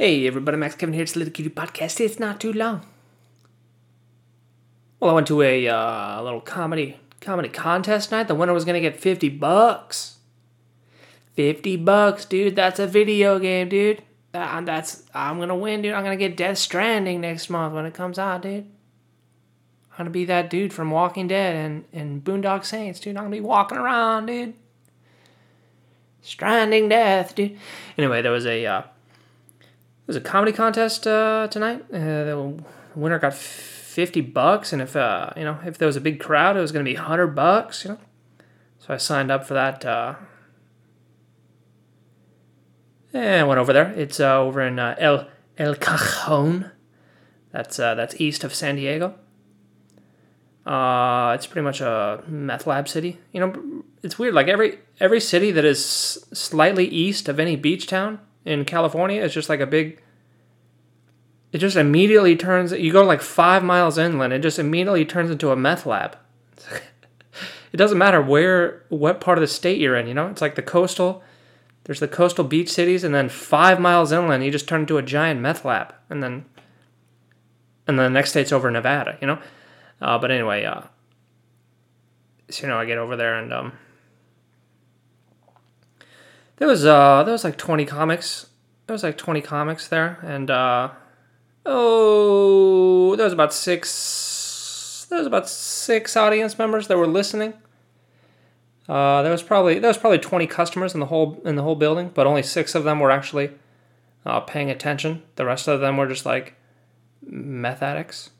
Hey everybody, Max Kevin here. It's the Little Cutie Podcast. It's not too long. Well, I went to a uh, little comedy comedy contest night. The winner was gonna get fifty bucks. Fifty bucks, dude. That's a video game, dude. Uh, that's I'm gonna win, dude. I'm gonna get Death Stranding next month when it comes out, dude. I'm gonna be that dude from Walking Dead and and Boondock Saints, dude. I'm gonna be walking around, dude. Stranding death, dude. Anyway, there was a uh, was a comedy contest uh, tonight. Uh, the winner got fifty bucks, and if uh, you know if there was a big crowd, it was going to be hundred bucks. You know, so I signed up for that. Uh, and went over there. It's uh, over in uh, El El Cajon. That's uh, that's east of San Diego. Uh, it's pretty much a meth lab city. You know, it's weird. Like every every city that is slightly east of any beach town in California is just like a big. It just immediately turns. You go like five miles inland, it just immediately turns into a meth lab. it doesn't matter where, what part of the state you're in. You know, it's like the coastal. There's the coastal beach cities, and then five miles inland, you just turn into a giant meth lab, and then. And then the next state's over Nevada. You know. Uh, but anyway, uh, so, you know, I get over there and um, there was uh, there was like twenty comics. There was like twenty comics there, and uh, oh, there was about six. There was about six audience members that were listening. Uh, there was probably there was probably twenty customers in the whole in the whole building, but only six of them were actually uh, paying attention. The rest of them were just like meth addicts,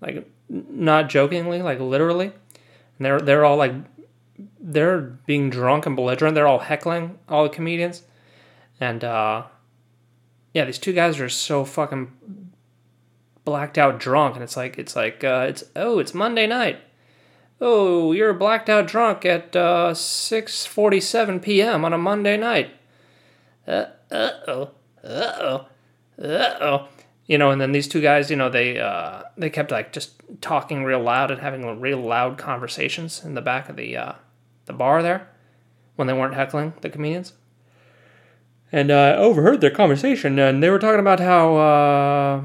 like not jokingly, like literally. And they're they're all like they're being drunk and belligerent. They're all heckling all the comedians. And uh yeah, these two guys are so fucking blacked out drunk and it's like it's like uh it's oh, it's Monday night. Oh, you're blacked out drunk at uh 6:47 p.m. on a Monday night. Uh uh-oh. Uh-oh. Uh-oh you know, and then these two guys, you know, they uh, they kept like just talking real loud and having real loud conversations in the back of the uh, the bar there when they weren't heckling the comedians. And uh, I overheard their conversation, and they were talking about how uh,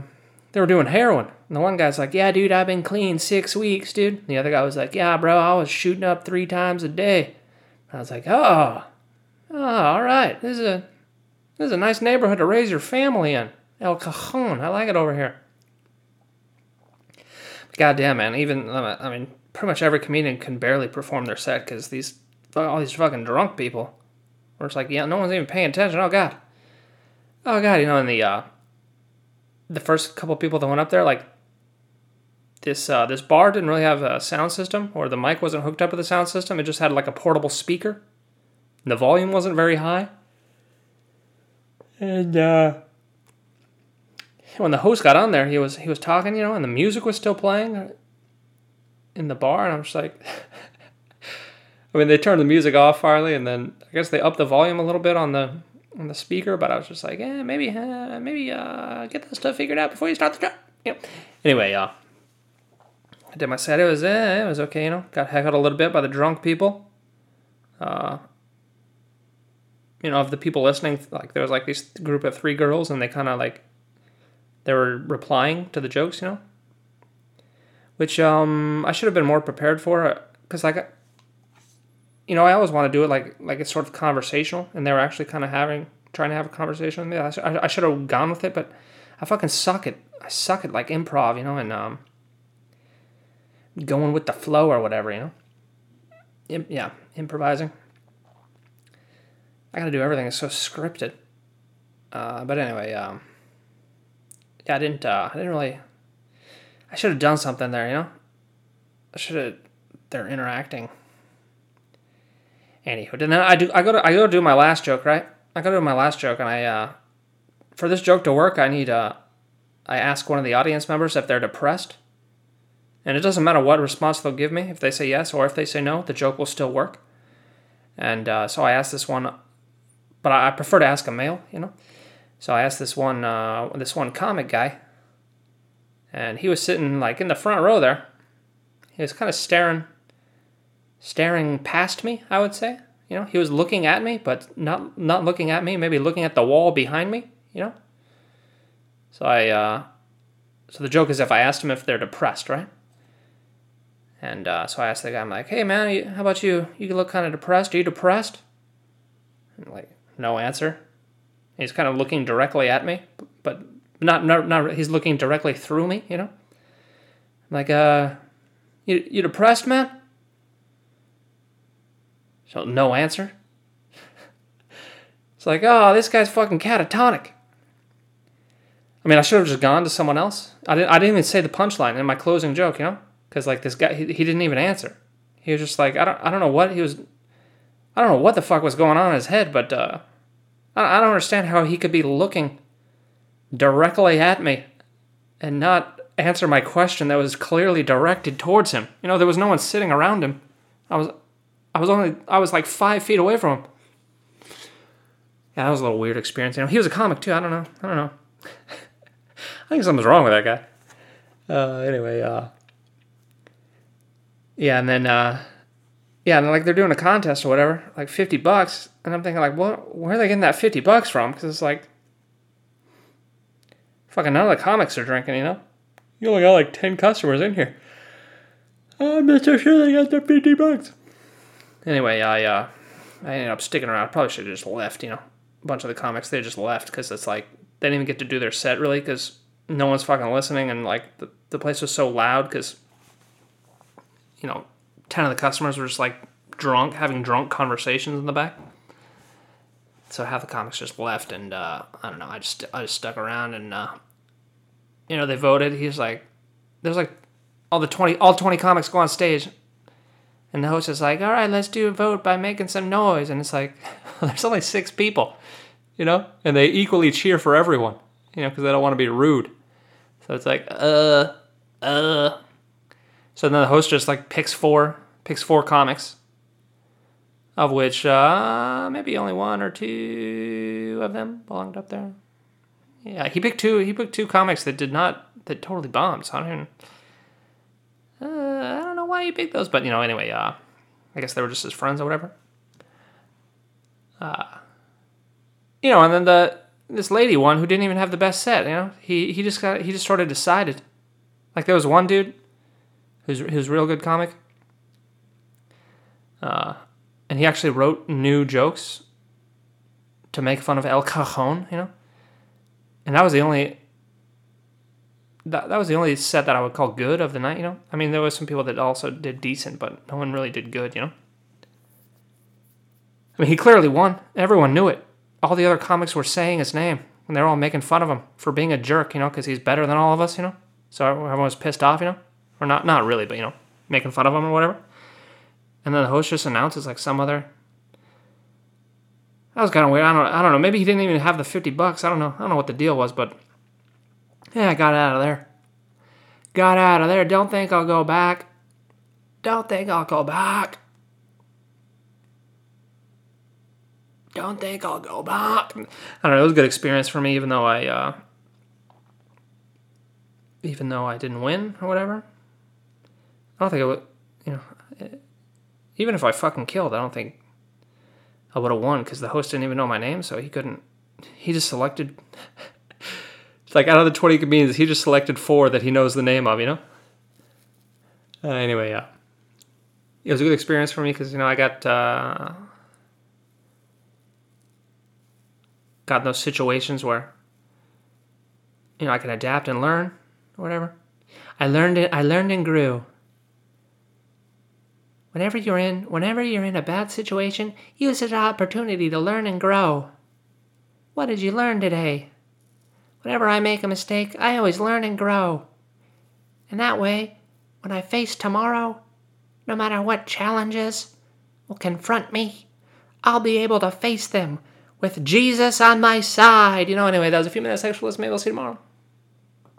they were doing heroin. And the one guy's like, "Yeah, dude, I've been clean six weeks, dude." The other guy was like, "Yeah, bro, I was shooting up three times a day." And I was like, "Oh, oh, all right. This is a this is a nice neighborhood to raise your family in." El Cajon. I like it over here. God damn, man. Even, I mean, pretty much every comedian can barely perform their set because these, all these fucking drunk people, where it's like, yeah, no one's even paying attention. Oh, God. Oh, God. You know, in the, uh, the first couple people that went up there, like, this, uh, this bar didn't really have a sound system, or the mic wasn't hooked up with the sound system. It just had, like, a portable speaker. And the volume wasn't very high. And, uh, when the host got on there, he was he was talking, you know, and the music was still playing in the bar, and I'm just like, I mean, they turned the music off finally, and then I guess they upped the volume a little bit on the on the speaker, but I was just like, eh, maybe uh, maybe uh, get that stuff figured out before you start the show. You know. Anyway, uh, I did my set. It was eh, it was okay, you know. Got heckled a little bit by the drunk people. Uh, you know, of the people listening, like there was like this group of three girls, and they kind of like they were replying to the jokes, you know, which um, I should have been more prepared for because like, you know, I always want to do it like like it's sort of conversational, and they were actually kind of having trying to have a conversation with me. I, I, I should have gone with it, but I fucking suck at I suck at like improv, you know, and um, going with the flow or whatever, you know. Im- yeah, improvising. I gotta do everything. It's so scripted. Uh, but anyway, um, yeah, I didn't. Uh, I didn't really. I should have done something there. You know, I should have. They're interacting. Anywho, then I do. I go to. I go to do my last joke, right? I go to do my last joke, and I. Uh, for this joke to work, I need. Uh, I ask one of the audience members if they're depressed. And it doesn't matter what response they'll give me. If they say yes or if they say no, the joke will still work. And uh, so I asked this one, but I prefer to ask a male, you know. So I asked this one uh, this one comic guy, and he was sitting like in the front row there. He was kind of staring, staring past me. I would say, you know, he was looking at me, but not not looking at me. Maybe looking at the wall behind me. You know, So I, uh, so the joke is if I asked him if they're depressed, right? And uh, so I asked the guy, I'm like, hey man, how about you? You look kind of depressed. Are you depressed? And like, no answer. He's kind of looking directly at me, but not, not, not, he's looking directly through me, you know? I'm like, uh, you, you depressed, man? So no answer. it's like, oh, this guy's fucking catatonic. I mean, I should have just gone to someone else. I didn't. I didn't even say the punchline in my closing joke, you know, because like this guy, he, he didn't even answer. He was just like, I don't. I don't know what he was. I don't know what the fuck was going on in his head, but uh, I, don't understand how he could be looking directly at me and not answer my question that was clearly directed towards him. You know, there was no one sitting around him. I was, I was only, I was like five feet away from him. Yeah, that was a little weird experience. You know, he was a comic too. I don't know. I don't know. I think something's wrong with that guy. Uh, anyway, uh, yeah, and then, uh, yeah, and like they're doing a contest or whatever, like fifty bucks, and I'm thinking like, what? Where are they getting that fifty bucks from? Because it's like, fucking none of the comics are drinking, you know. You only got like ten customers in here. I'm not so sure they got their fifty bucks. Anyway, I uh, I ended up sticking around. I probably should have just left. You know, a bunch of the comics they just left because it's like they didn't even get to do their set really because no one's fucking listening and like the, the place was so loud because you know 10 of the customers were just like drunk having drunk conversations in the back. So half the comics just left and uh, i don't know i just i just stuck around and uh, you know they voted. He's like there's like all the 20 all 20 comics go on stage. And the host is like all right let's do a vote by making some noise. And it's like there's only six people you know? And they equally cheer for everyone you know because they don't want to be rude. So it's like, uh, uh. So then the host just like picks four, picks four comics, of which uh, maybe only one or two of them belonged up there. Yeah, he picked two. He picked two comics that did not that totally bombed. So I don't even. Uh, I don't know why he picked those, but you know, anyway, uh, I guess they were just his friends or whatever. Uh, you know, and then the this lady one who didn't even have the best set. You know, he he just got he just sort of decided. Like there was one dude, who's who's real good comic. Uh, and he actually wrote new jokes. To make fun of El Cajon, you know, and that was the only. That, that was the only set that I would call good of the night, you know. I mean, there was some people that also did decent, but no one really did good, you know. I mean, he clearly won. Everyone knew it all the other comics were saying his name and they're all making fun of him for being a jerk, you know, because he's better than all of us, you know. So everyone was pissed off, you know, or not, not really, but you know, making fun of him or whatever. And then the host just announces like some other. That was kind of weird. I don't, I don't know. Maybe he didn't even have the fifty bucks. I don't know. I don't know what the deal was, but yeah, I got out of there. Got out of there. Don't think I'll go back. Don't think I'll go back. don't think I'll go back. I don't know. It was a good experience for me, even though I, uh, even though I didn't win or whatever. I don't think it would, you know, even if I fucking killed, I don't think I would have won because the host didn't even know my name, so he couldn't. He just selected. it's like out of the twenty comedians, he just selected four that he knows the name of. You know. Uh, anyway, yeah, it was a good experience for me because you know I got. Uh, got in those situations where you know I can adapt and learn or whatever. I learned it. I learned and grew. Whenever you're in, whenever you're in a bad situation, use it as an opportunity to learn and grow. What did you learn today? Whenever I make a mistake, I always learn and grow. And that way, when I face tomorrow, no matter what challenges will confront me, I'll be able to face them with Jesus on my side. You know, anyway, that was a few minutes sexualist. Maybe I'll see you tomorrow.